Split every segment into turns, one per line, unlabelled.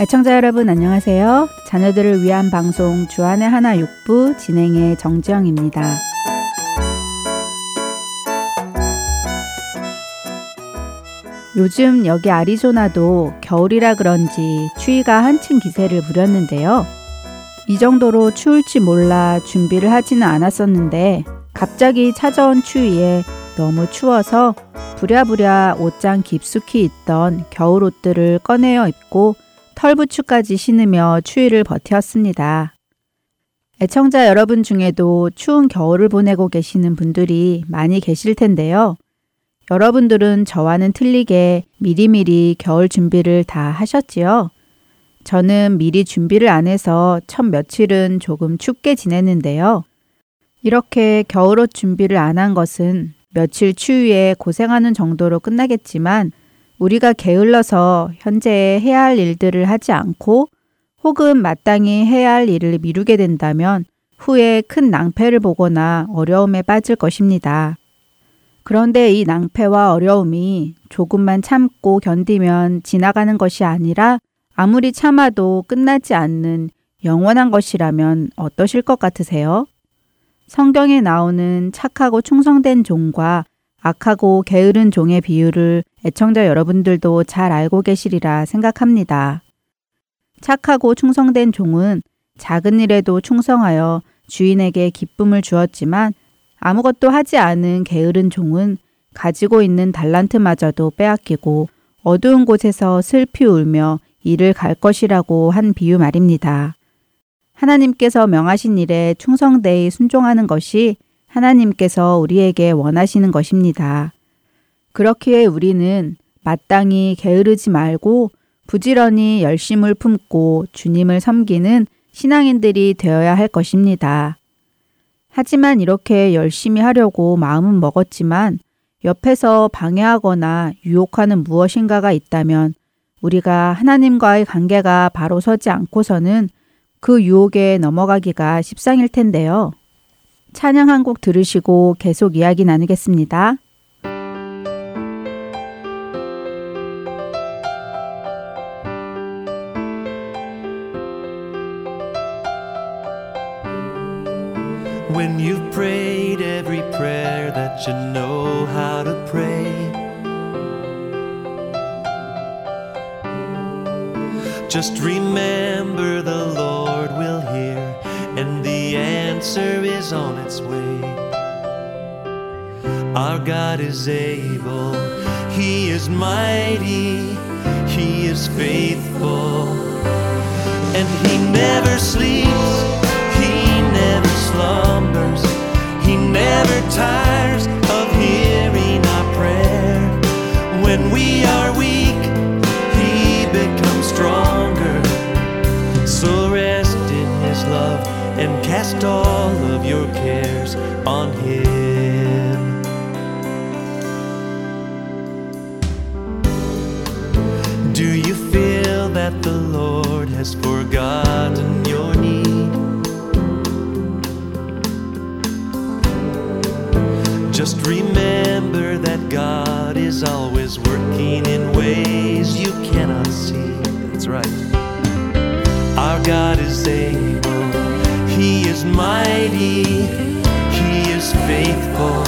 애청자 여러분 안녕하세요. 자녀들을 위한 방송 주안의 하나 육부 진행의 정지영입니다. 요즘 여기 아리조나도 겨울이라 그런지 추위가 한층 기세를 부렸는데요. 이 정도로 추울지 몰라 준비를 하지는 않았었는데 갑자기 찾아온 추위에 너무 추워서 부랴부랴 옷장 깊숙이 있던 겨울 옷들을 꺼내어 입고 털부츠까지 신으며 추위를 버텼습니다. 애청자 여러분 중에도 추운 겨울을 보내고 계시는 분들이 많이 계실 텐데요. 여러분들은 저와는 틀리게 미리미리 겨울 준비를 다 하셨지요? 저는 미리 준비를 안 해서 첫 며칠은 조금 춥게 지냈는데요. 이렇게 겨울옷 준비를 안 한 것은 며칠 추위에 고생하는 정도로 끝나겠지만 우리가 게을러서 현재 해야 할 일들을 하지 않고 혹은 마땅히 해야 할 일을 미루게 된다면 후에 큰 낭패를 보거나 어려움에 빠질 것입니다. 그런데 이 낭패와 어려움이 조금만 참고 견디면 지나가는 것이 아니라 아무리 참아도 끝나지 않는 영원한 것이라면 어떠실 것 같으세요? 성경에 나오는 착하고 충성된 종과 악하고 게으른 종의 비유를 애청자 여러분들도 잘 알고 계시리라 생각합니다. 착하고 충성된 종은 작은 일에도 충성하여 주인에게 기쁨을 주었지만 아무것도 하지 않은 게으른 종은 가지고 있는 달란트마저도 빼앗기고 어두운 곳에서 슬피 울며 일을 갈 것이라고 한 비유 말입니다. 하나님께서 명하신 일에 충성되이 순종하는 것이 하나님께서 우리에게 원하시는 것입니다. 그렇기에 우리는 마땅히 게으르지 말고 부지런히 열심을 품고 주님을 섬기는 신앙인들이 되어야 할 것입니다. 하지만 이렇게 열심히 하려고 마음은 먹었지만 옆에서 방해하거나 유혹하는 무엇인가가 있다면 우리가 하나님과의 관계가 바로 서지 않고서는 그 유혹에 넘어가기가 십상일 텐데요. 찬양 한 곡 들으시고 계속 이야기 나누겠습니다.
When you've prayed every prayer that you know how to pray, just remember the Lord will hear, and the answer is on its way. Our God is able, He is mighty, He is faithful, and He never sleeps, slumbers, He never tires of hearing our prayer. When we are weak, He becomes stronger. So rest in His love and cast all of your cares on Him. Do you feel that the Lord has forgotten Just remember that God is always working in ways you cannot see. That's right. Our God is able, He is mighty, He is faithful,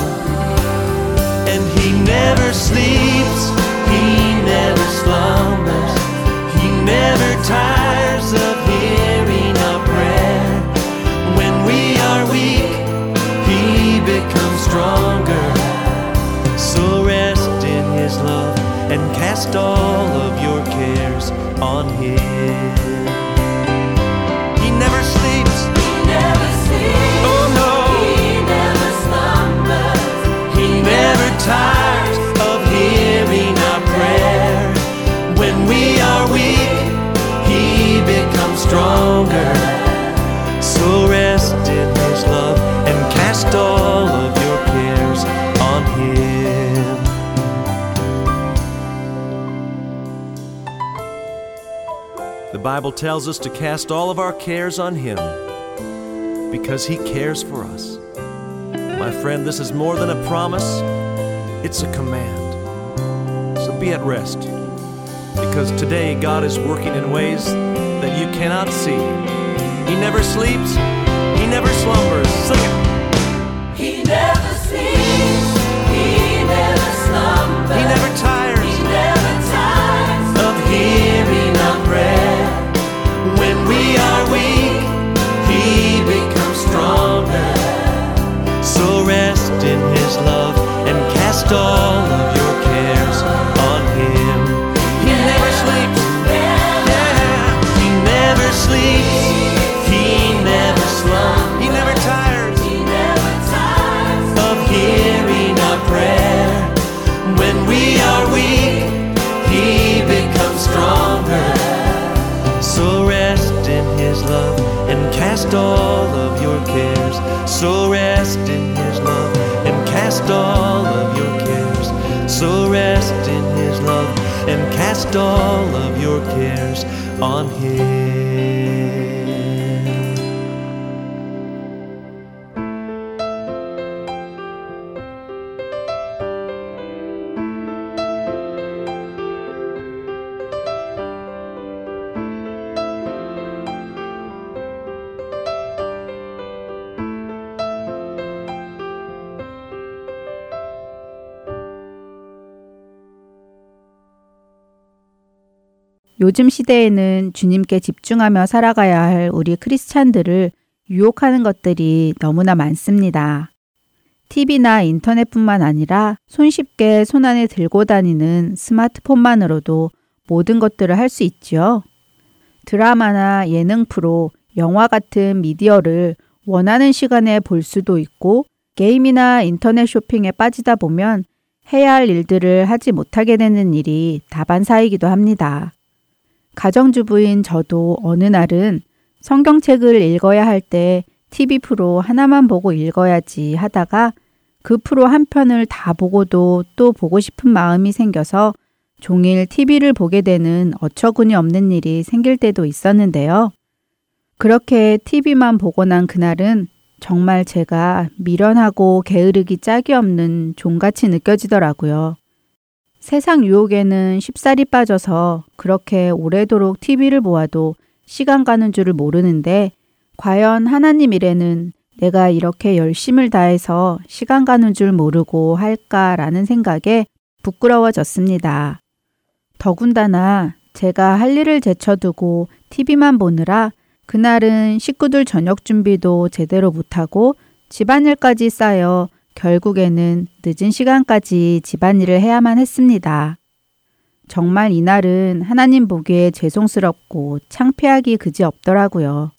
and He never sleeps, cast all of your cares on Him. He never sleeps. He never sleeps. Oh no. He never slumbers. He, he never tires of hearing our prayer. When we are weak, He becomes stronger. So Bible tells us to cast all of our cares on Him because He cares for us. My friend, this is more than a promise, it's a command. So be at rest. because today God is working in ways that you cannot see. He never sleeps, He never slumbers. Sing cast all of your cares. So rest in His love and cast all of your cares. So rest in His love and cast all of your cares on Him.
요즘 시대에는 주님께 집중하며 살아가야 할 우리 크리스찬들을 유혹하는 것들이 너무나 많습니다. TV나 인터넷뿐만 아니라 손쉽게 손안에 들고 다니는 스마트폰만으로도 모든 것들을 할 수 있지요. 드라마나 예능 프로, 영화 같은 미디어를 원하는 시간에 볼 수도 있고 게임이나 인터넷 쇼핑에 빠지다 보면 해야 할 일들을 하지 못하게 되는 일이 다반사이기도 합니다. 가정주부인 저도 어느 날은 성경책을 읽어야 할 때 TV 프로 하나만 보고 읽어야지 하다가 그 프로 한 편을 다 보고도 또 보고 싶은 마음이 생겨서 종일 TV를 보게 되는 어처구니 없는 일이 생길 때도 있었는데요. 그렇게 TV만 보고 난 그날은 정말 제가 미련하고 게으르기 짝이 없는 종같이 느껴지더라고요. 세상 유혹에는 쉽사리 빠져서 그렇게 오래도록 TV를 보아도 시간 가는 줄을 모르는데 과연 하나님 일에는 내가 이렇게 열심을 다해서 시간 가는 줄 모르고 할까라는 생각에 부끄러워졌습니다. 더군다나 제가 할 일을 제쳐두고 TV만 보느라 그날은 식구들 저녁 준비도 제대로 못하고 집안일까지 쌓여 결국에는 늦은 시간까지 집안일을 해야만 했습니다. 정말 이날은 하나님 보기에 죄송스럽고 창피하기 그지 없더라고요.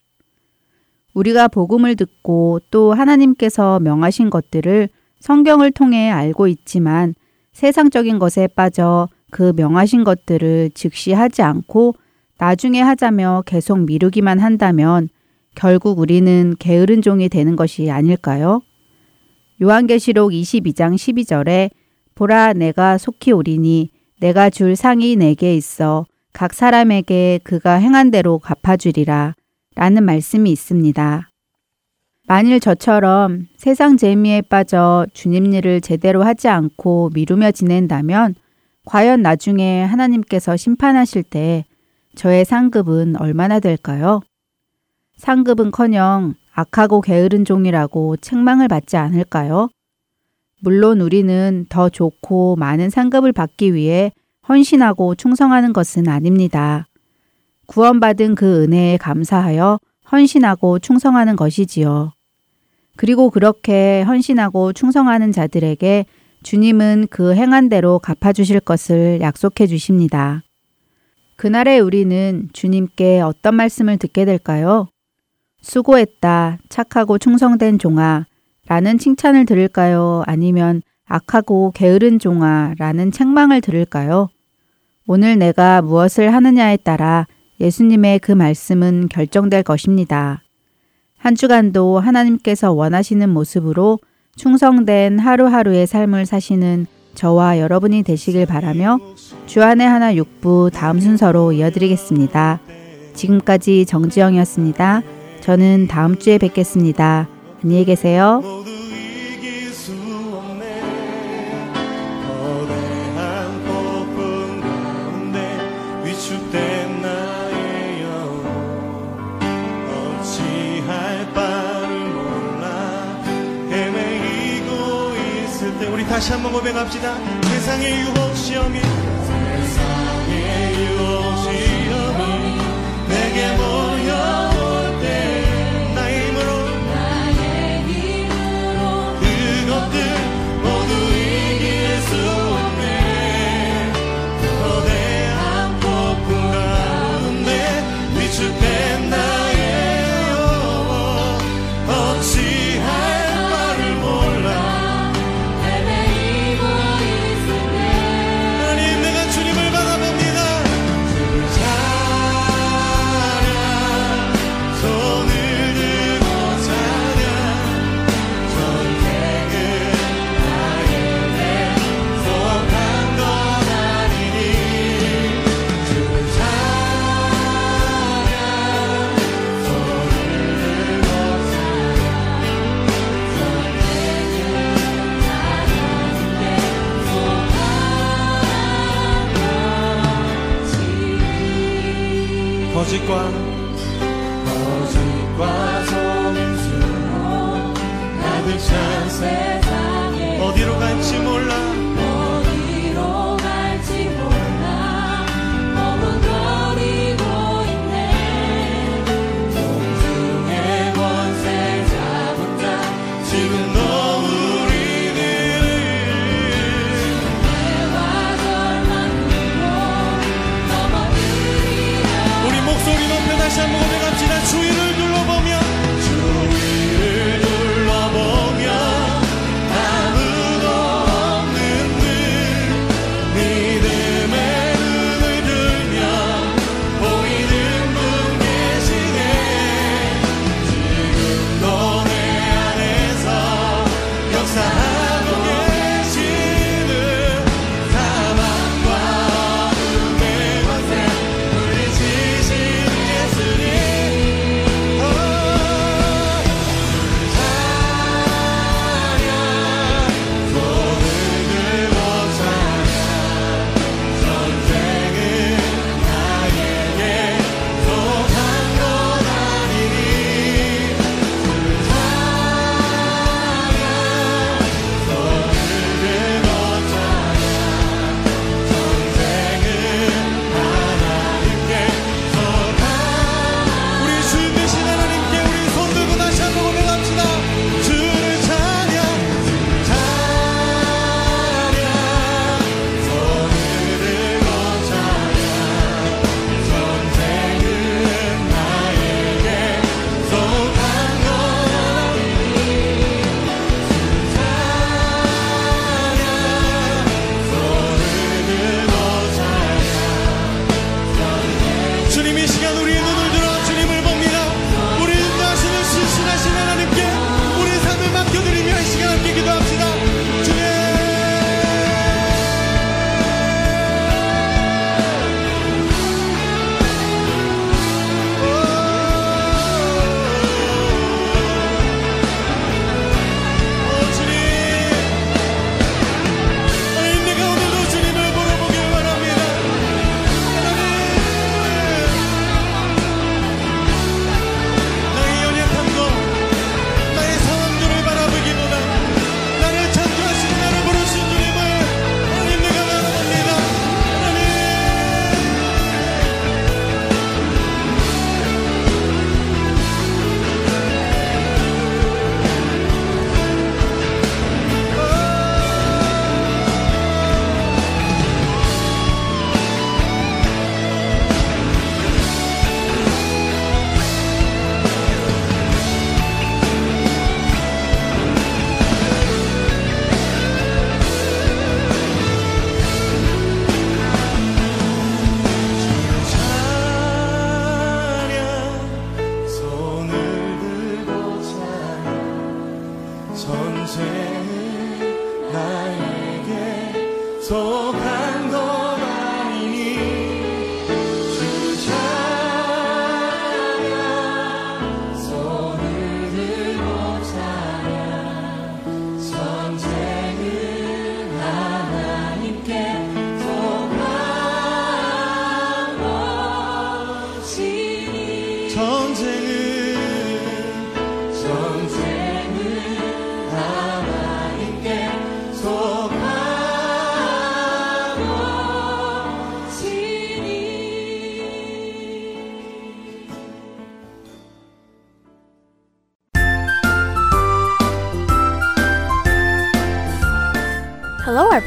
우리가 복음을 듣고 또 하나님께서 명하신 것들을 성경을 통해 알고 있지만 세상적인 것에 빠져 그 명하신 것들을 즉시 하지 않고 나중에 하자며 계속 미루기만 한다면 결국 우리는 게으른 종이 되는 것이 아닐까요? 요한계시록 22장 12절에 보라 내가 속히 오리니 내가 줄 상이 내게 있어 각 사람에게 그가 행한 대로 갚아주리라 라는 말씀이 있습니다. 만일 저처럼 세상 재미에 빠져 주님 일을 제대로 하지 않고 미루며 지낸다면 과연 나중에 하나님께서 심판하실 때 저의 상급은 얼마나 될까요? 상급은 커녕 악하고 게으른 종이라고 책망을 받지 않을까요? 물론 우리는 더 좋고 많은 상급을 받기 위해 헌신하고 충성하는 것은 아닙니다. 구원받은 그 은혜에 감사하여 헌신하고 충성하는 것이지요. 그리고 그렇게 헌신하고 충성하는 자들에게 주님은 그 행한 대로 갚아주실 것을 약속해 주십니다. 그날에 우리는 주님께 어떤 말씀을 듣게 될까요? 수고했다, 착하고 충성된 종아, 라는 칭찬을 들을까요? 아니면 악하고 게으른 종아, 라는 책망을 들을까요? 오늘 내가 무엇을 하느냐에 따라 예수님의 그 말씀은 결정될 것입니다. 한 주간도 하나님께서 원하시는 모습으로 충성된 하루하루의 삶을 사시는 저와 여러분이 되시길 바라며 주안의 하나 육부 다음 순서로 이어드리겠습니다. 지금까지 정지영이었습니다. 저는 다음 주에 뵙겠습니다. 안녕히 계세요.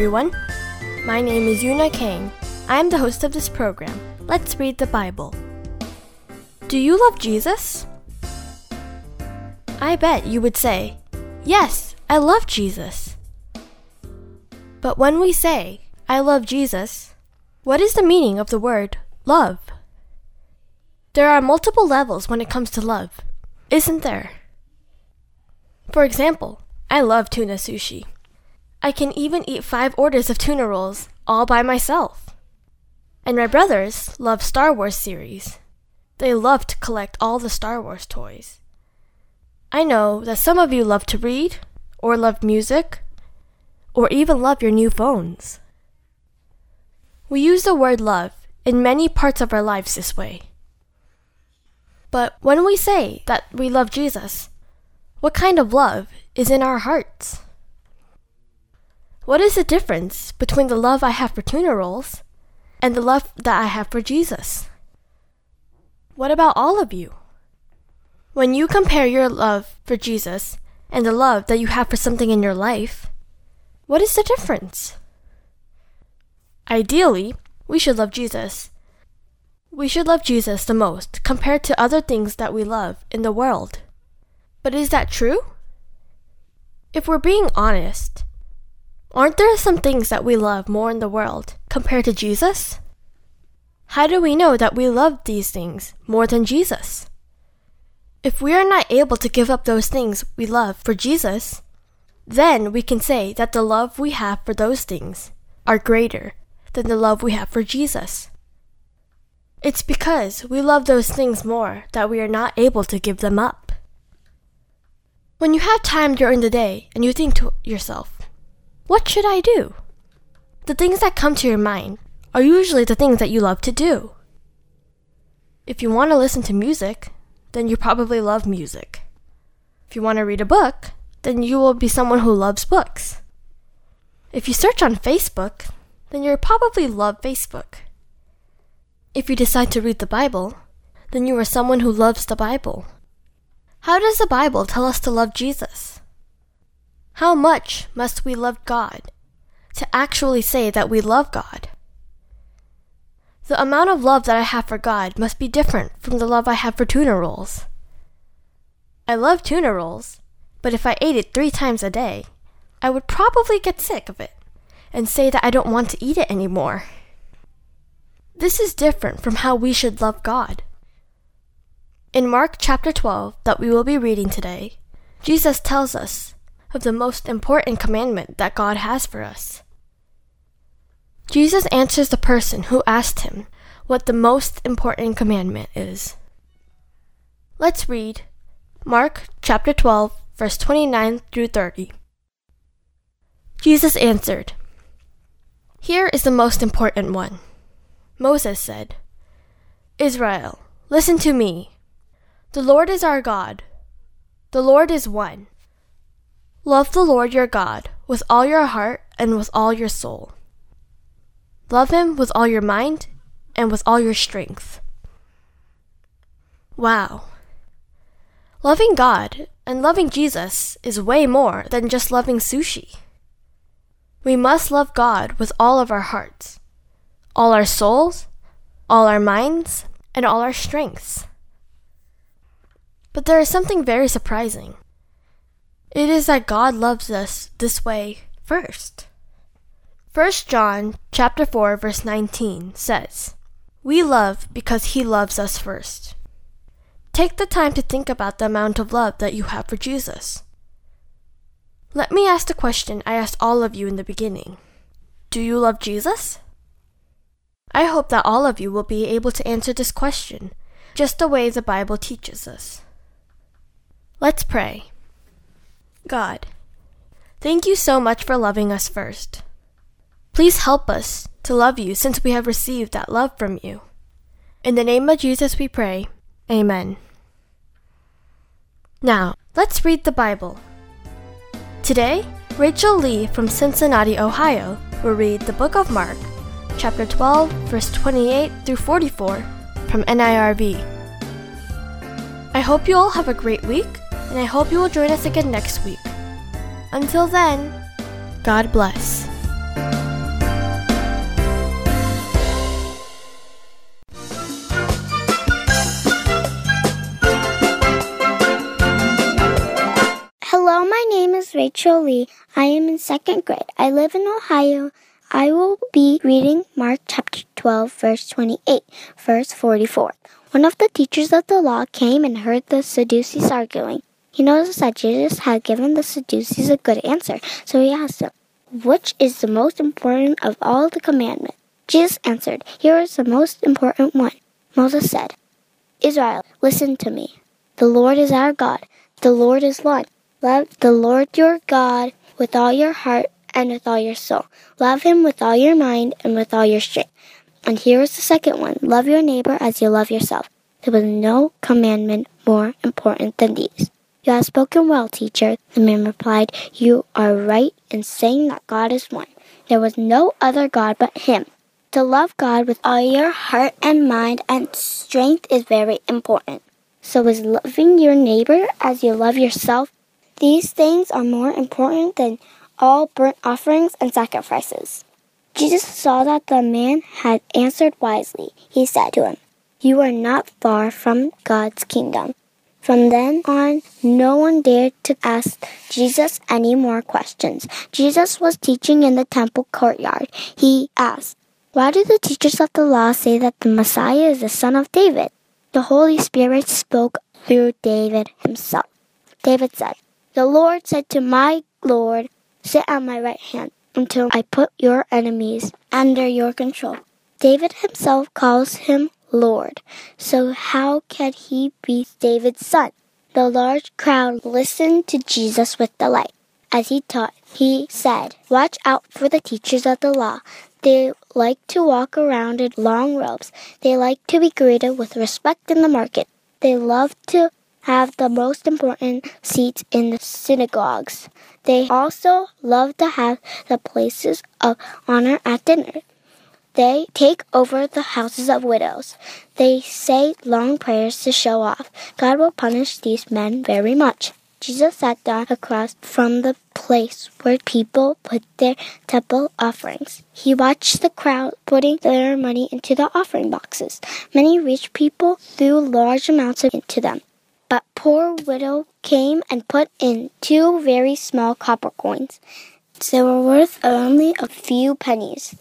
Everyone. My name is Yuna Kang. I am the host of this program. Let's read the Bible. Do you love Jesus? I bet you would say, Yes, I love Jesus. But when we say, I love Jesus, what is the meaning of the word love? There are multiple levels when it comes to love, isn't there? For example, I love tuna sushi. I can even eat five orders of tuna rolls all by myself. And my brothers love Star Wars series. They love to collect all the Star Wars toys. I know that some of you love to read, or love music, or even love your new phones. We use the word love in many parts of our lives this way. But when we say that we love Jesus, what kind of love is in our hearts? What is the difference between the love I have for tuna rolls and the love that I have for Jesus? What about all of you? When you compare your love for Jesus and the love that you have for something in your life, what is the difference? Ideally, we should love Jesus. We should love Jesus the most compared to other things that we love in the world. But is that true? If we're being honest, aren't there some things that we love more in the world compared to Jesus? How do we know that we love these things more than Jesus? If we are not able to give up those things we love for Jesus, then we can say that the love we have for those things are greater than the love we have for Jesus. It's because we love those things more that we are not able to give them up. When you have time during the day and you think to yourself, what should I do? The things that come to your mind are usually the things that you love to do. If you want to listen to music, then you probably love music. If you want to read a book, then you will be someone who loves books. If you search on Facebook, then you probably love Facebook. If you decide to read the Bible, then you are someone who loves the Bible. How does the Bible tell us to love Jesus? How much must we love God to actually say that we love God? The amount of love that I have for God must be different from the love I have for tuna rolls. I love tuna rolls, but if I ate it three times a day, I would probably get sick of it and say that I don't want to eat it anymore. This is different from how we should love God. In Mark chapter 12, that we will be reading today, Jesus tells us of the most important commandment that God has for us. Jesus answers the person who asked him what the most important commandment is. Let's read Mark chapter 12, verse 29 through 30. Jesus answered, Here is the most important one. Moses said, Israel, listen to me. The Lord is our God. The Lord is one. Love the Lord your God with all your heart and with all your soul. Love him with all your mind and with all your strength. Wow. Loving God and loving Jesus is way more than just loving sushi. We must love God with all of our hearts, all our souls, all our minds, and all our strengths. But there is something very surprising. It is that God loves us this way first. 1 John chapter 4 verse 19 says, "We love because he loves us first." Take the time to think about the amount of love that you have for Jesus. Let me ask the question I asked all of you in the beginning. Do you love Jesus? I hope that all of you will be able to answer this question just the way the Bible teaches us. Let's pray. God, thank you so much for loving us first. Please help us to love you since we have received that love from you. In the name of Jesus we pray. Amen. Now, let's read the Bible. Today, Rachel Lee from Cincinnati, Ohio, will read the book of Mark, chapter 12, verse 28 through 44 from NIRV. I hope you all have a great week, and I hope you will join us again next week. Until then, God bless.
Hello, my name is Rachel Lee. I am in second grade. I live in Ohio. I will be reading Mark chapter 12, verse 28, verse 44. One of the teachers of the law came and heard the Sadducees arguing. He noticed that Jesus had given the Sadducees a good answer, so he asked them, Which is the most important of all the commandments? Jesus answered, Here is the most important one. Moses said, Israel, listen to me. The Lord is our God. The Lord is one. Love the Lord your God with all your heart and with all your soul. Love him with all your mind and with all your strength. And here is the second one love your neighbor as you love yourself. There was no commandment more important than these. You have spoken well, teacher. The man replied, You are right in saying that God is one. There was no other God but him. To love God with all your heart and mind and strength is very important. So is loving your neighbor as you love yourself. These things are more important than all burnt offerings and sacrifices. Jesus saw that the man had answered wisely. He said to him, You are not far from God's kingdom. From then on, no one dared to ask Jesus any more questions. Jesus was teaching in the temple courtyard. He asked, Why do the teachers of the law say that the Messiah is the son of David? The Holy Spirit spoke through David himself. David said, The Lord said to my Lord, Sit at my right hand until I put your enemies under your control. David himself calls him Lord. So how can he be David's son? The large crowd listened to Jesus with delight. As he taught, he said, Watch out for the teachers of the law. They like to walk around in long robes. They like to be greeted with respect in the market. They love to have the most important seats in the synagogues. They also love to have the places of honor at dinner. They take over the houses of widows. They say long prayers to show off. God will punish these men very much. Jesus sat down across from the place where people put their temple offerings. He watched the crowd putting their money into the offering boxes. Many rich people threw large amounts into them. But poor widow came and put in two very small copper coins. They were worth only a few pennies.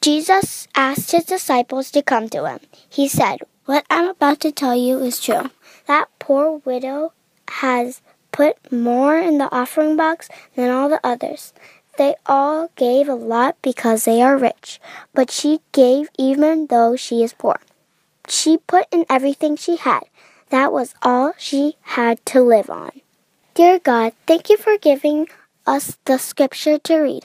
Jesus asked his disciples to come to him. He said, What I'm about to tell you is true. That poor widow has put more in the offering box than all the others. They all gave a lot because they are rich, but she gave even though she is poor. She put in everything she had. That was all she had to live on. Dear God, thank you for giving us the scripture to read.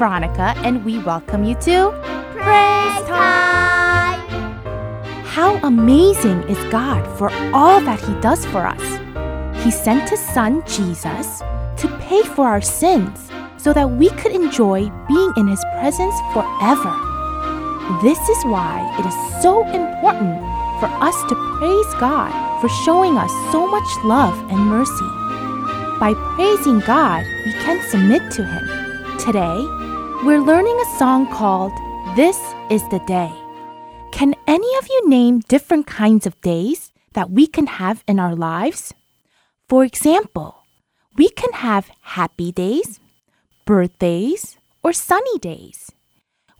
Veronica, and we welcome you to Praise
Time.
How amazing is God for all that He does for us! He sent His Son, Jesus, to pay for our sins so that we could enjoy being in His presence forever. This is why it is so important for us to praise God for showing us so much love and mercy. By praising God, we can submit to Him. Today, we're learning a song called This is the Day. Can any of you name different kinds of days that we can have in our lives? For example, we can have happy days, birthdays, or sunny days.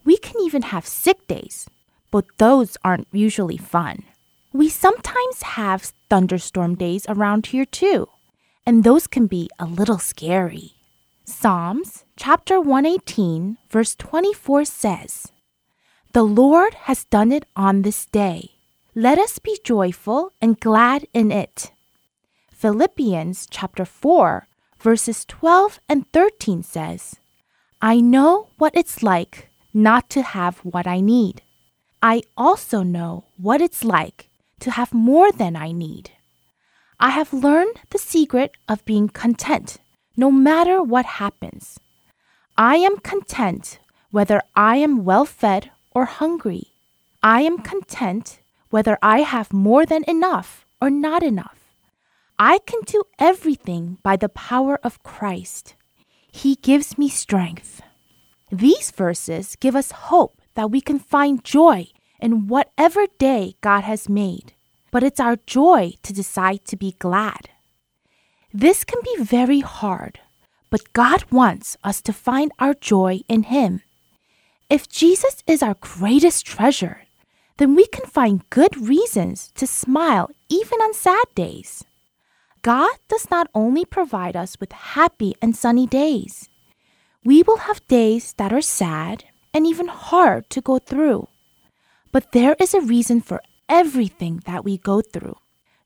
We can even have sick days, but those aren't usually fun. We sometimes have thunderstorm days around here too, and those can be a little scary. Psalms chapter 118, verse 24 says, The Lord has done it on this day. Let us be joyful and glad in it. Philippians chapter 4, verses 12 and 13 says, I know what it's like not to have what I need. I also know what it's like to have more than I need. I have learned the secret of being content no matter what happens. I am content whether I am well fed or hungry. I am content whether I have more than enough or not enough. I can do everything by the power of Christ. He gives me strength. These verses give us hope that we can find joy in whatever day God has made, but it's our joy to decide to be glad. This can be very hard, but God wants us to find our joy in Him. If Jesus is our greatest treasure, then we can find good reasons to smile even on sad days. God does not only provide us with happy and sunny days, we will have days that are sad and even hard to go through. But there is a reason for everything that we go through.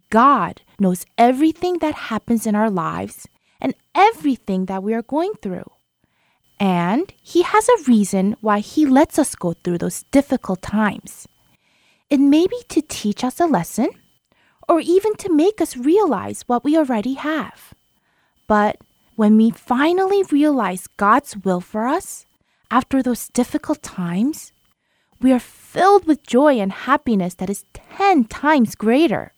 God knows everything that happens in our lives and everything that we are going through. And He has a reason why He lets us go through those difficult times. It may be to teach us a lesson or even to make us realize what we already have. But when we finally realize God's will for us after those difficult times, we are filled with joy and happiness that is 10 times greater.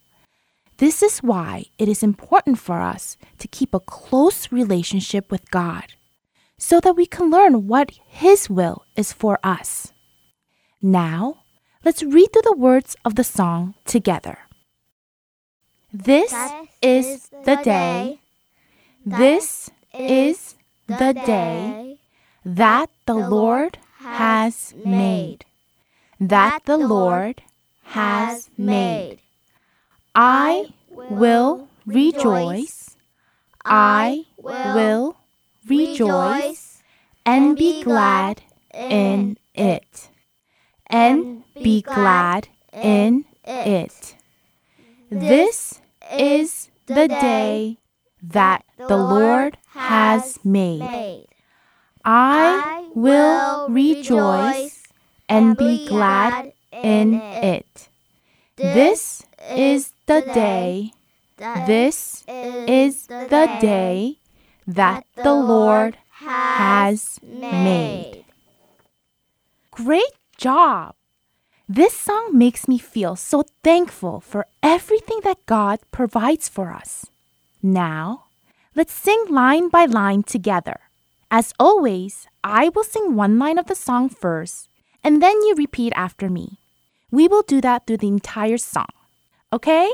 This is why it is important for us to keep a close relationship with God so that we can learn what His will is for us. Now, let's read through the words of the song together. This is the day, this is the day that the Lord has made, that the Lord has made. I will rejoice, I will rejoice and be glad in it. And be glad in it. This is the day that the Lord has made. I will rejoice and be glad in it. This is the day, this is the day that the Lord has made. Great job! This song makes me feel so thankful for everything that God provides for us. Now, let's sing line by line together. As always, I will sing one line of the song first, and then you repeat after me. We will do that through the entire song. Okay?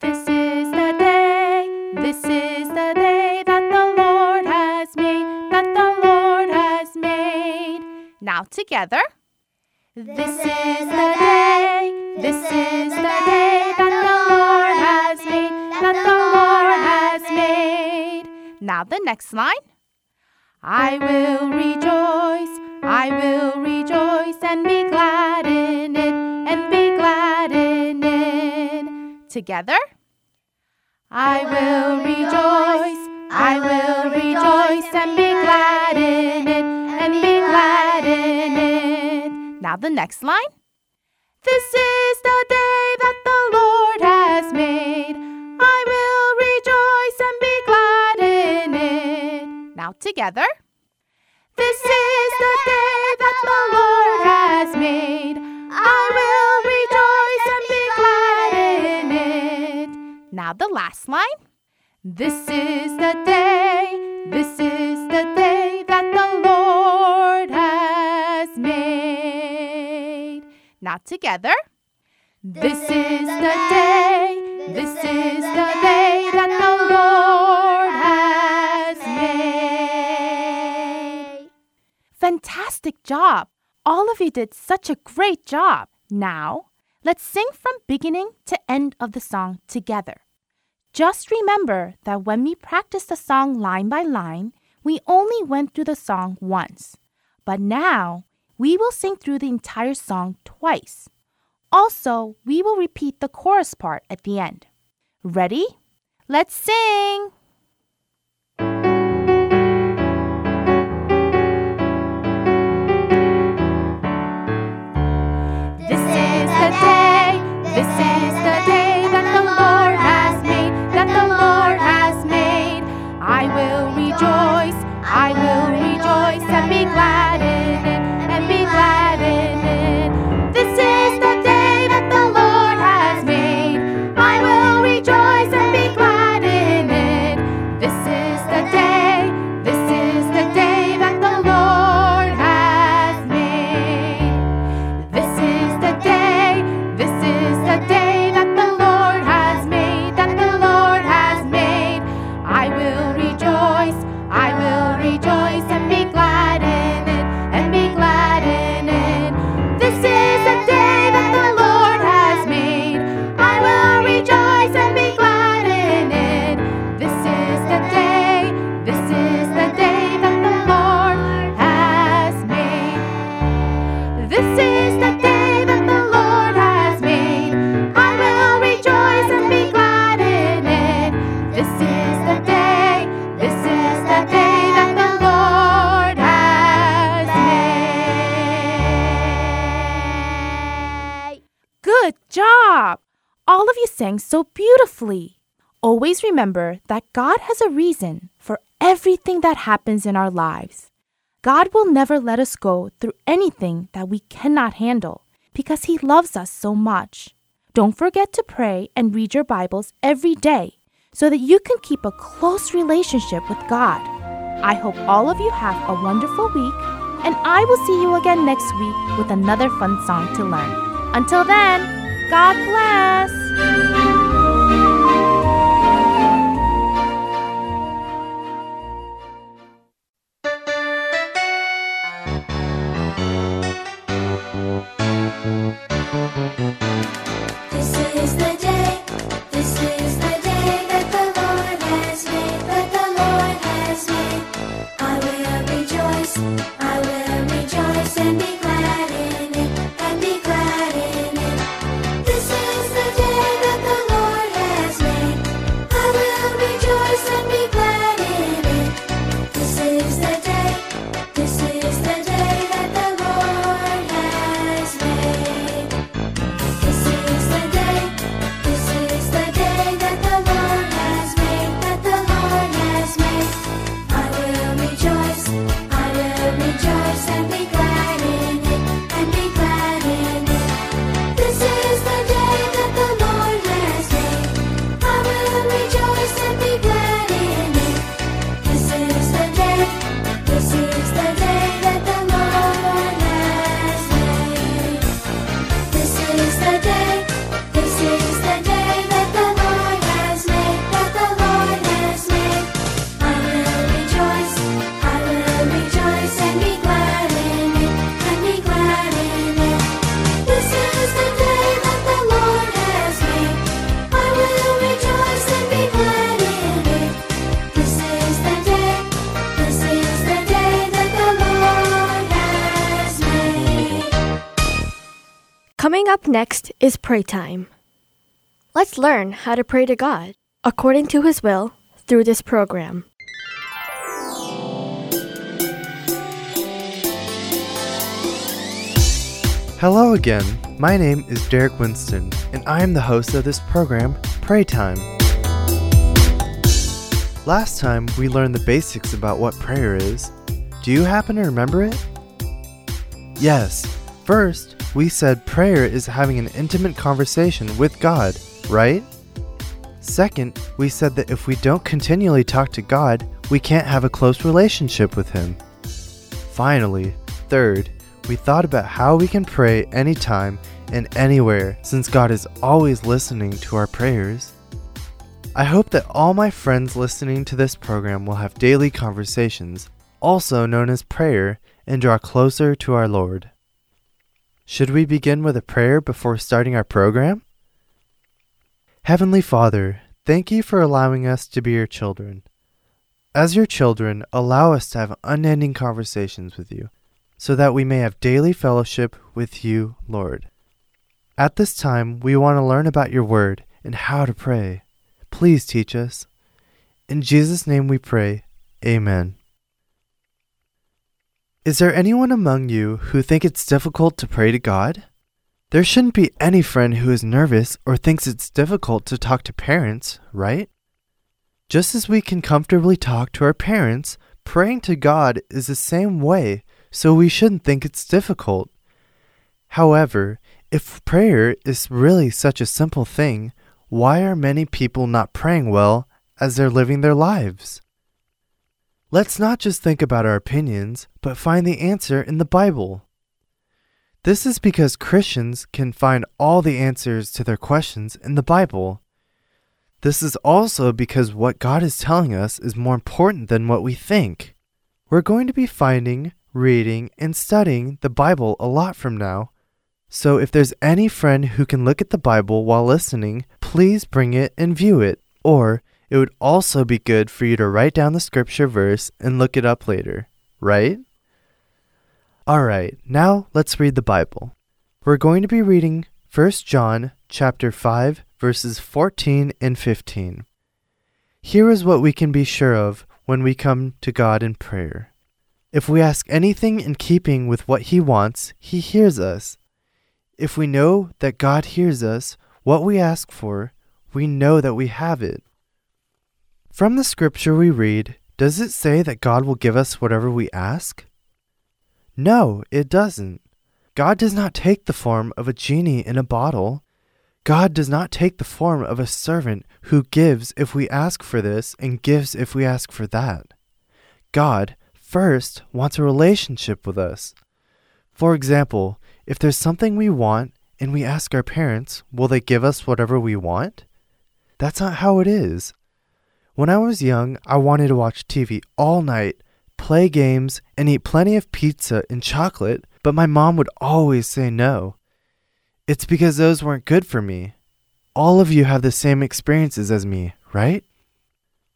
This is the day, this is the day that the Lord has made, that the Lord has made. Now together. This is the day, this is the day that the Lord has made, that the Lord has made. Now the next line. I will rejoice, I will rejoice and be glad in it, and be glad. Together. I will rejoice, I will rejoice and be glad in it, and be glad in it. Now the next line. This is the day that the Lord has made. I will rejoice and be glad in it. Now together. This is the day that the Lord has made. Now the last line. This is the day, this is the day that the Lord has made. Now together. This is the day, this is the day that the Lord has made. Fantastic job! All of you did such a great job. Now, let's sing from beginning to end of the song together. Just remember that when we practiced the song line by line, we only went through the song once. But now, we will sing through the entire song twice. Also, we will repeat the chorus part at the end. Ready? Let's sing! This is the day, this is the day rejoice Good job! All of you sang so beautifully. Always remember that God has a reason for everything that happens in our lives. God will never let us go through anything that we cannot handle because He loves us so much. Don't forget to pray and read your Bibles every day so that you can keep a close relationship with God. I hope all of you have a wonderful week, and I will see you again next week with another fun song to learn. Until then, God bless!
This
next is pray time. Let's learn how to pray to God according to His will through this program.
Hello again. My name is Derek Winston, and I am the host of this program, Pray Time. Last time we learned the basics about what prayer is. Do you happen to remember it? Yes. First, we said prayer is having an intimate conversation with God, right? Second, we said that if we don't continually talk to God, we can't have a close relationship with Him. Finally, third, we thought about how we can pray anytime and anywhere since God is always listening to our prayers. I hope that all my friends listening to this program will have daily conversations, also known as prayer, and draw closer to our Lord. Should we begin with a prayer before starting our program? Heavenly Father, thank you for allowing us to be your children. As your children, allow us to have unending conversations with you so that we may have daily fellowship with you, Lord. At this time, we want to learn about your word and how to pray. Please teach us. In Jesus' name we pray. Amen. Is there anyone among you who think it's difficult to pray to God? There shouldn't be any friend who is nervous or thinks it's difficult to talk to parents, right? Just as we can comfortably talk to our parents, praying to God is the same way so we shouldn't think it's difficult. However, if prayer is really such a simple thing, why are many people not praying well as they're living their lives? Let's not just think about our opinions, but find the answer in the Bible. This is because Christians can find all the answers to their questions in the Bible. This is also because what God is telling us is more important than what we think. We're going to be finding reading, and studying the Bible a lot from now. So if there's any friend who can look at the Bible while listening, please bring it and view it. Or it would also be good for you to write down the scripture verse and look it up later, right? Alright, now let's read the Bible. We're going to be reading 1 John chapter 5 verses 14 and 15. Here is what we can be sure of when we come to God in prayer. If we ask anything in keeping with what He wants, He hears us. If we know that God hears us, what we ask for, we know that we have it. From the scripture we read, does it say that God will give us whatever we ask? No, it doesn't. God does not take the form of a genie in a bottle. God does not take the form of a servant who gives if we ask for this and gives if we ask for that. God, first wants a relationship with us. For example, if there's something we want and we ask our parents, will they give us whatever we want? That's not how it is. When I was young, I wanted to watch TV all night, play games, and eat plenty of pizza and chocolate, but my mom would always say no. It's because those weren't good for me. All of you have the same experiences as me, right?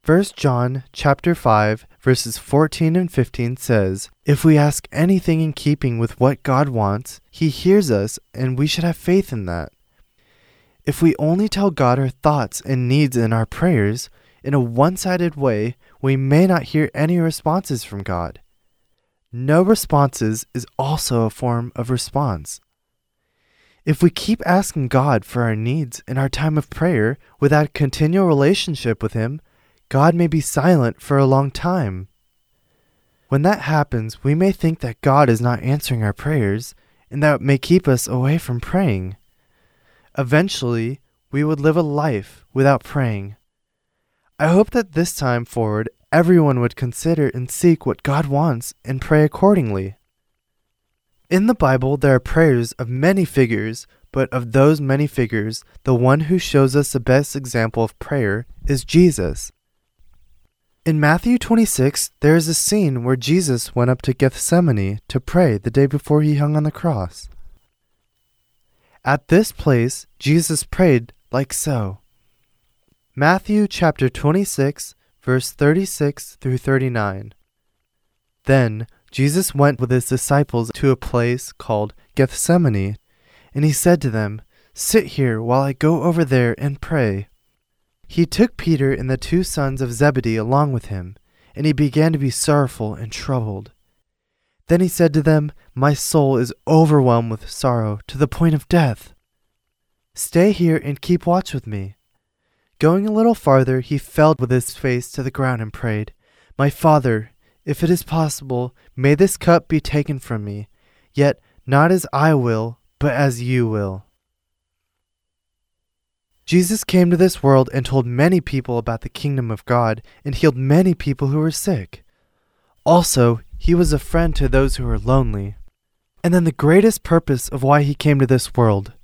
1 John chapter 5 verses 14 and 15 says, If we ask anything in keeping with what God wants, he hears us and we should have faith in that. If we only tell God our thoughts and needs in our prayers in a one-sided way, we may not hear any responses from God. No responses is also a form of response. If we keep asking God for our needs in our time of prayer without continual relationship with Him, God may be silent for a long time. When that happens, we may think that God is not answering our prayers, and that may keep us away from praying. Eventually, we would live a life without praying. I hope that this time forward, everyone would consider and seek what God wants and pray accordingly. In the Bible, there are prayers of many figures, but of those many figures, the one who shows us the best example of prayer is Jesus. In Matthew 26, there is a scene where Jesus went up to Gethsemane to pray the day before he hung on the cross. At this place, Jesus prayed like so. Matthew chapter 26, verse 36 through 39. Then Jesus went with his disciples to a place called Gethsemane, and he said to them, Sit here while I go over there and pray. He took Peter and the two sons of Zebedee along with him, and he began to be sorrowful and troubled. Then he said to them, My soul is overwhelmed with sorrow to the point of death. Stay here and keep watch with me. Going a little farther, he fell with his face to the ground and prayed, My Father, if it is possible, may this cup be taken from me, yet not as I will, but as you will. Jesus came to this world and told many people about the kingdom of God and healed many people who were sick. Also, he was a friend to those who were lonely. And then the greatest purpose of why he came to this world.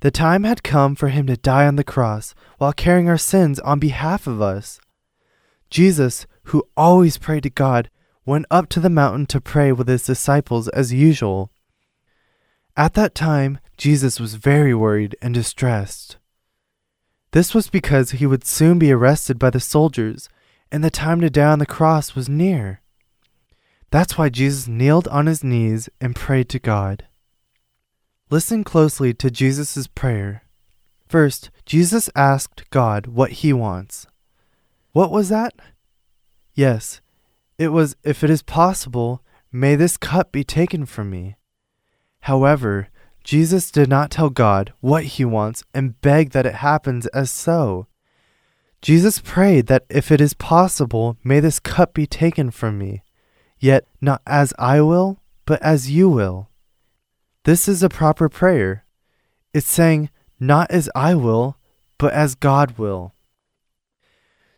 The time had come for him to die on the cross while carrying our sins on behalf of us. Jesus, who always prayed to God, went up to the mountain to pray with his disciples as usual. At that time, Jesus was very worried and distressed. This was because he would soon be arrested by the soldiers, and the time to die on the cross was near. That's why Jesus kneeled on his knees and prayed to God. Listen closely to Jesus' prayer. First, Jesus asked God what he wants. What was that? Yes, it was, if it is possible, may this cup be taken from me. However, Jesus did not tell God what he wants and beg that it happens as so. Jesus prayed that if it is possible, may this cup be taken from me, yet not as I will, but as you will. This is a proper prayer. It's saying, not as I will, but as God will.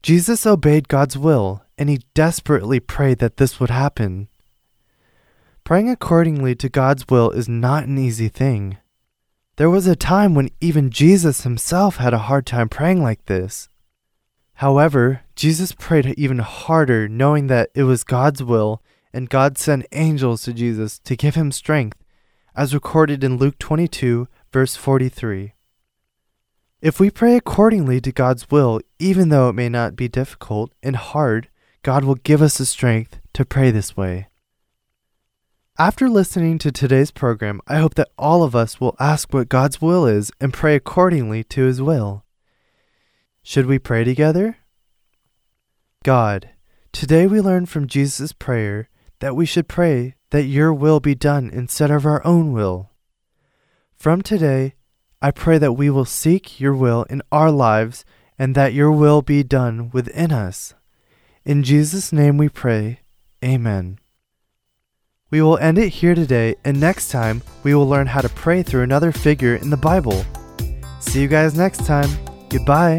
Jesus obeyed God's will, and he desperately prayed that this would happen. Praying accordingly to God's will is not an easy thing. There was a time when even Jesus himself had a hard time praying like this. However, Jesus prayed even harder, knowing that it was God's will, and God sent angels to Jesus to give him strength, as recorded in Luke 22, verse 43. If we pray accordingly to God's will, even though it may not be difficult and hard, God will give us the strength to pray this way. After listening to today's program, I hope that all of us will ask what God's will is and pray accordingly to his will. Should we pray together? God, today we learn from Jesus' prayer that we should pray that your will be done instead of our own will. From today, I pray that we will seek your will in our lives and that your will be done within us. In Jesus' name we pray. Amen. We will end it here today, and next time we will learn how to pray through another figure in the Bible. See you guys next time. Goodbye.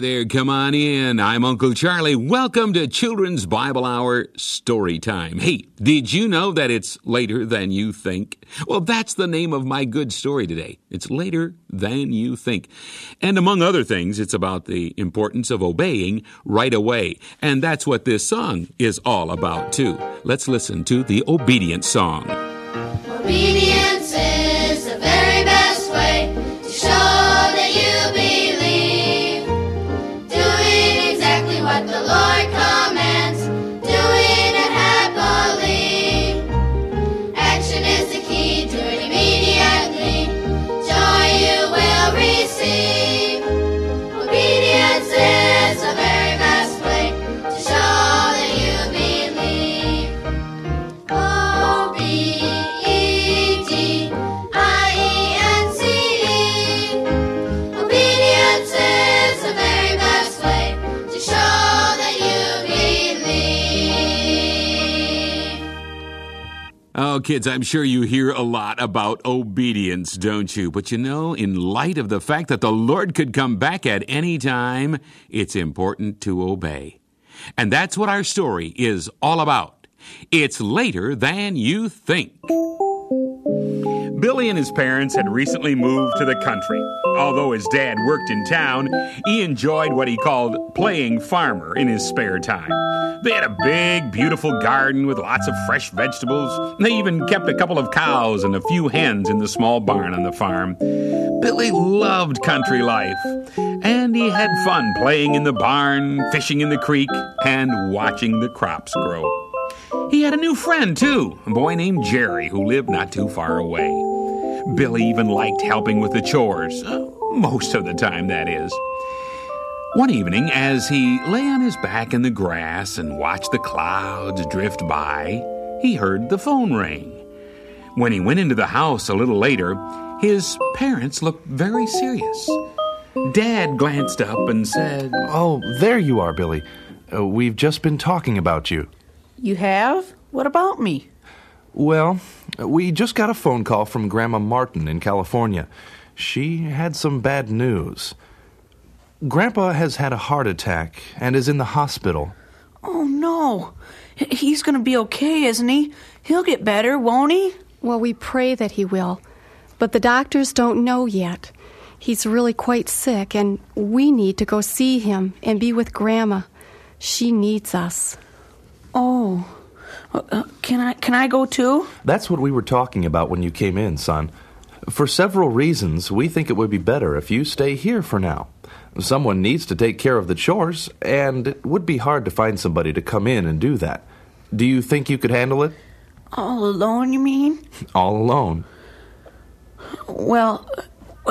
There, come
on in. I'm Uncle Charlie. Welcome to Children's Bible Hour Story Time. Hey, did you know that it's later than you think? Well, that's the name of my good story today. It's later than you think. And among other things, it's about the importance of obeying right away. And that's what this song is all about, too. Let's listen to the obedience song.
Obedience the Lord
kids, I'm sure you hear a lot about obedience, don't you? But you know, in light of the fact that the Lord could come back at any time, it's important to obey. And that's what our story is all about. It's later than you think. Billy and his parents had recently moved to the country. Although his dad worked in town, he enjoyed what he called playing farmer in his spare time. They had a big, beautiful garden with lots of fresh vegetables. They even kept a couple of cows and a few hens in the small barn on the farm. Billy loved country life, and he had fun playing in the barn, fishing in the creek, and watching the crops grow. He had a new friend, too, a boy named Jerry, who lived not too far away. Billy even liked helping with the chores, uh, most of the time, that is. One evening, as he lay on his back in the grass and watched the clouds drift by, he heard the phone ring. When he went into the house a little later, his parents looked very serious. Dad glanced up and said,
Oh, there you are, Billy. Uh, we've just been talking about you.
You have? What about me?
Well, we just got a phone call from Grandma Martin in California. She had some bad news. Grandpa has had a heart attack and is in the hospital.
Oh, no. He's going to be okay, isn't he? He'll get better, won't he?
Well, we pray that he will. But the doctors don't know yet. He's really quite sick, and we need to go see him and be with Grandma. She needs us.
Oh. Uh, uh, can I can I go too?
That's what we were talking about when you came in, son. For several reasons, we think it would be better if you stay here for now. Someone needs to take care of the chores, and it would be hard to find somebody to come in and do that. Do you think you could handle it?
All alone, you mean?
All alone.
Well,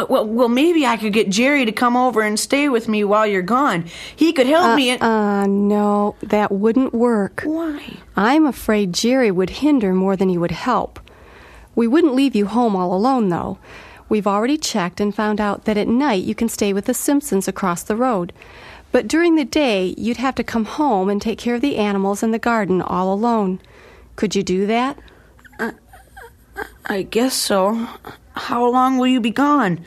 well, well, maybe I could get Jerry to come over and stay with me while you're gone. He could help me. And-
Uh, no, that wouldn't work.
Why?
I'm afraid Jerry would hinder more than he would help. We wouldn't leave you home all alone, though. We've already checked and found out that at night you can stay with the Simpsons across the road. But during the day, you'd have to come home and take care of the animals and the garden all alone. Could you do that?
I guess so. How long will you be gone?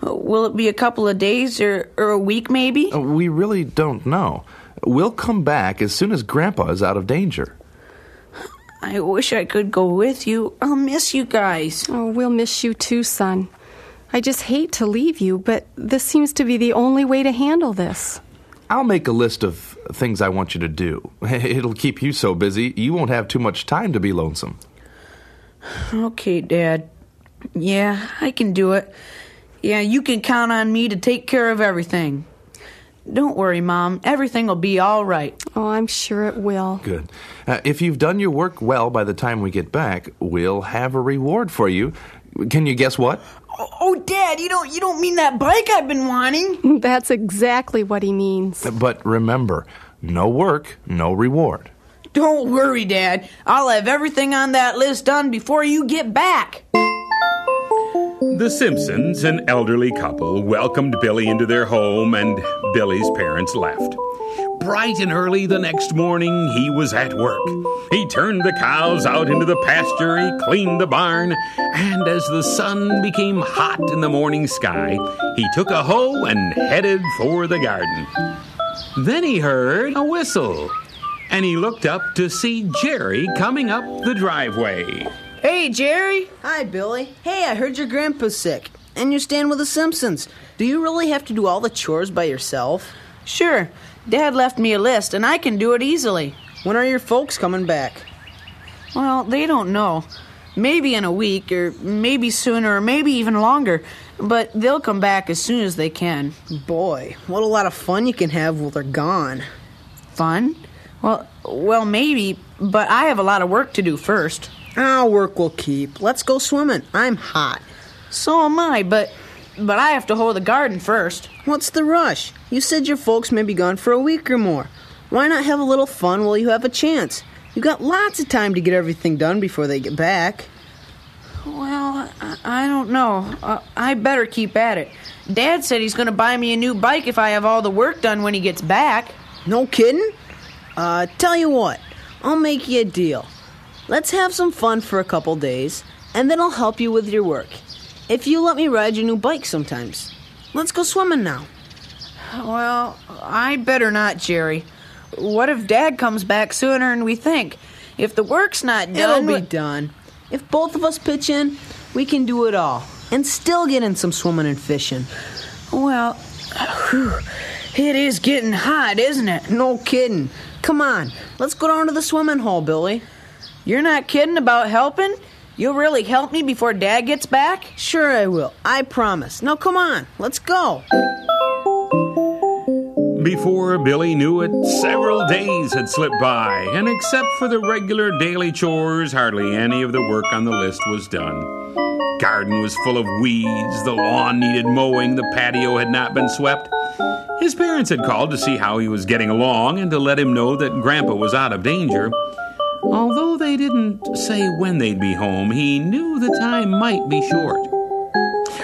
Will it be a couple of days or, or a week, maybe?
Uh, We really don't know. We'll come back as soon as Grandpa is out of danger.
I wish I could go with you. I'll miss you guys.
Oh, we'll miss you too, son. I just hate to leave you, but this seems to be the only way to handle this.
I'll make a list of things I want you to do. It'll keep you so busy, you won't have too much time to be lonesome.
Okay, Dad. Yeah, I can do it. Yeah, you can count on me to take care of everything. Don't worry, Mom. Everything will be all right.
Oh, I'm sure it will.
Good. Uh, if you've done your work well by the time we get back, we'll have a reward for you. Can you guess what?
Oh, oh, Dad, you don't you don't mean that bike I've been wanting?
That's exactly what he means.
But remember, no work, no reward.
Don't worry, Dad. I'll have everything on that list done before you get back.
The Simpsons, an elderly couple, welcomed Billy into their home, and Billy's parents left. Bright and early the next morning, he was at work. He turned the cows out into the pasture, he cleaned the barn, and as the sun became hot in the morning sky, he took a hoe and headed for the garden. Then he heard a whistle, and he looked up to see Jerry coming up the driveway.
Hey, Jerry.
Hi, Billy. Hey, I heard your grandpa's sick, and you're staying with the Simpsons. Do you really have to do all the chores by yourself?
Sure. Dad left me a list, and I can do it easily.
When are your folks coming back?
Well, they don't know. Maybe in a week, or maybe sooner, or maybe even longer. But they'll come back as soon as they can.
Boy, what a lot of fun you can have while they're gone.
Fun? Well, well, maybe, but I have a lot of work to do first.
Our work will keep. Let's go swimming. I'm hot.
So am I, but but I have to hoe the garden first.
What's the rush? You said your folks may be gone for a week or more. Why not have a little fun while you have a chance? You got lots of time to get everything done before they get back.
Well, I, I don't know. Uh, I better keep at it. Dad said he's going to buy me a new bike if I have all the work done when he gets back.
No kidding? Uh, tell you what, I'll make you a deal. Let's have some fun for a couple days, and then I'll help you with your work. If you let me ride your new bike sometimes. Let's go swimming now.
Well, I better not, Jerry. What if Dad comes back sooner than we think? If the work's not done,
It'll
be
done. If both of us pitch in, we can do it all. And still get in some swimming and fishing.
Well, whew, it is getting hot, isn't it?
No kidding. Come on, let's go down to the swimming hole, Billy.
You're not kidding about helping? You'll really help me before Dad gets back?
Sure, I will. I promise. Now, come on, let's go.
Before Billy knew it, several days had slipped by, and except for the regular daily chores, hardly any of the work on the list was done. Garden was full of weeds, the lawn needed mowing, the patio had not been swept. His parents had called to see how he was getting along and to let him know that Grandpa was out of danger. Although they didn't say when they'd be home, he knew the time might be short.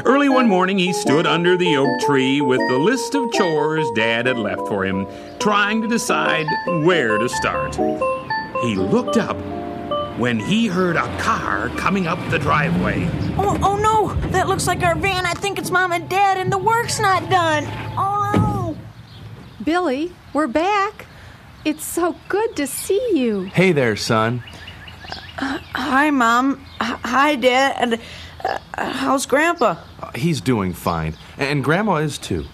Early one morning, he stood under the oak tree with the list of chores Dad had left for him, trying to decide where to start. He looked up when he heard a car coming up the driveway.
Oh, oh no! That looks like our van. I think it's Mom and Dad, and the work's not done. Oh no!
Billy, we're back. It's so good to see you.
Hey there, son.
Hi, Mom. H- Hi, Dad. And uh, how's Grandpa?
Uh, He's doing fine, and Grandma is too.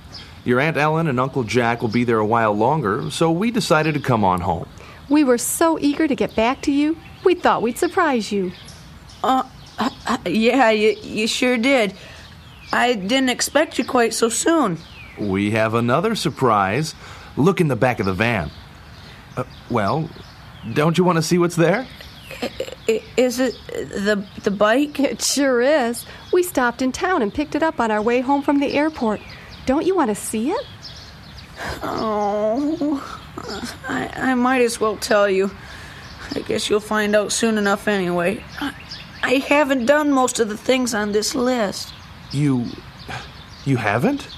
Your Aunt Ellen and Uncle Jack will be there a while longer, so we decided to come on home.
We were so eager to get back to you, we thought we'd surprise you.
Uh, uh, yeah, you, you sure did. I didn't expect you quite so soon.
We have another surprise. Look in the back of the van. Uh, well, don't you want to see what's there?
Is it the the bike?
It sure is. We stopped in town and picked it up on our way home from the airport. Don't you want to see it?
Oh, I, I might as well tell you. I guess you'll find out soon enough anyway. I, I haven't done most of the things on this list.
You. You haven't?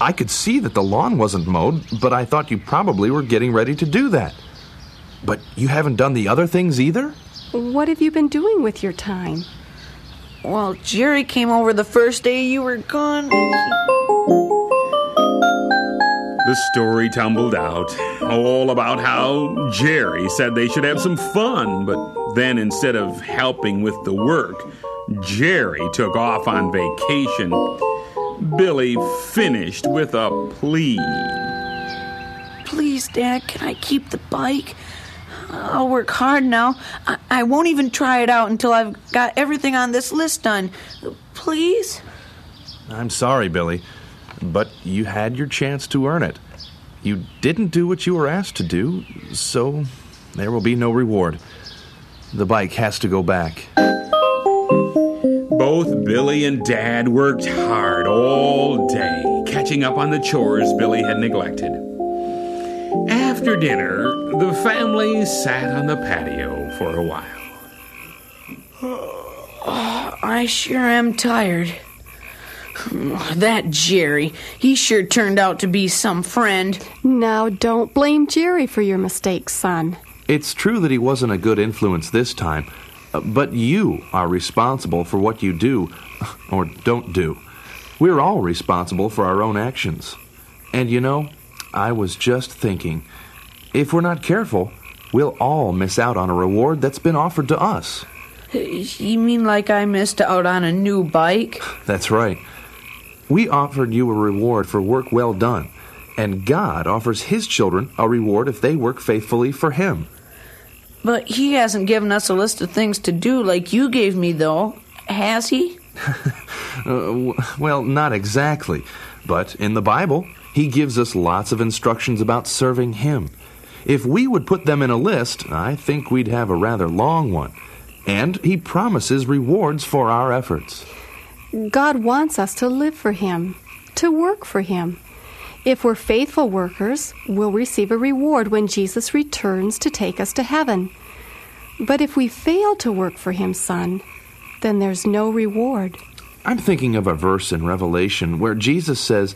I could see that the lawn wasn't mowed, but I thought you probably were getting ready to do that. But you haven't done the other things either?
What have you been doing with your time?
Well, Jerry came over the first day you were gone.
The story tumbled out, all about how Jerry said they should have some fun, but then instead of helping with the work, Jerry took off on vacation. Billy finished with a plea.
Please, Dad, can I keep the bike? I'll work hard now. I, I won't even try it out until I've got everything on this list done. Please?
I'm sorry, Billy, but you had your chance to earn it. You didn't do what you were asked to do, so there will be no reward. The bike has to go back.
Both Billy and Dad worked hard all day, catching up on the chores Billy had neglected. After dinner, the family sat on the patio for a while.
I sure am tired. That Jerry, he sure turned out to be some friend.
Now, don't blame Jerry for your mistakes, son.
It's true that he wasn't a good influence this time, uh, but you are responsible for what you do or don't do. We're all responsible for our own actions. And you know, I was just thinking if we're not careful, we'll all miss out on a reward that's been offered to us.
You mean like I missed out on a new bike?
That's right. We offered you a reward for work well done, and God offers His children a reward if they work faithfully for Him.
But he hasn't given us a list of things to do like you gave me, though. Has he?
Uh, well, not exactly, but in the Bible, He gives us lots of instructions about serving Him. If we would put them in a list, I think we'd have a rather long one. And He promises rewards for our efforts.
God wants us to live for Him, to work for Him. If we're faithful workers, we'll receive a reward when Jesus returns to take us to heaven. But if we fail to work for Him, son, then there's no reward.
I'm thinking of a verse in Revelation where Jesus says,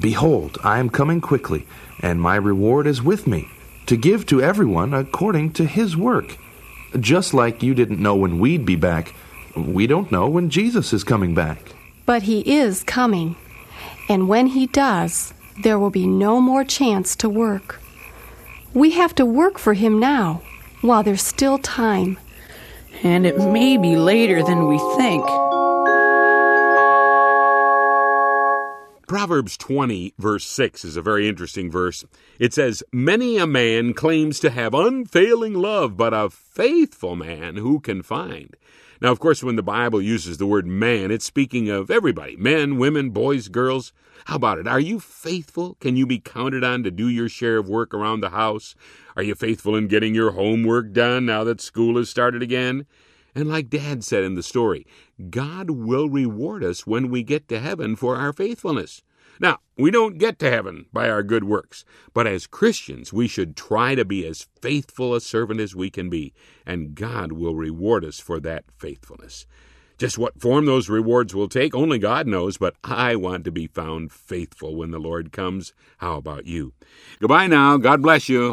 Behold, I am coming quickly, and my reward is with me, to give to everyone according to his work. Just like you didn't know when we'd be back, we don't know when Jesus is coming back.
But he is coming. And when he does, there will be no more chance to work. We have to work for him now, while there's still time.
And it may be later than we think.
Proverbs 20, verse 6 is a very interesting verse. It says, Many a man claims to have unfailing love, but a faithful man who can find? Now, of course, when the Bible uses the word man, it's speaking of everybody men, women, boys, girls. How about it? Are you faithful? Can you be counted on to do your share of work around the house? Are you faithful in getting your homework done now that school has started again? And like Dad said in the story, God will reward us when we get to heaven for our faithfulness. Now, we don't get to heaven by our good works, but as Christians, we should try to be as faithful a servant as we can be, and God will reward us for that faithfulness. Just what form those rewards will take, only God knows, but I want to be found faithful when the Lord comes. How about you? Goodbye now. God bless you.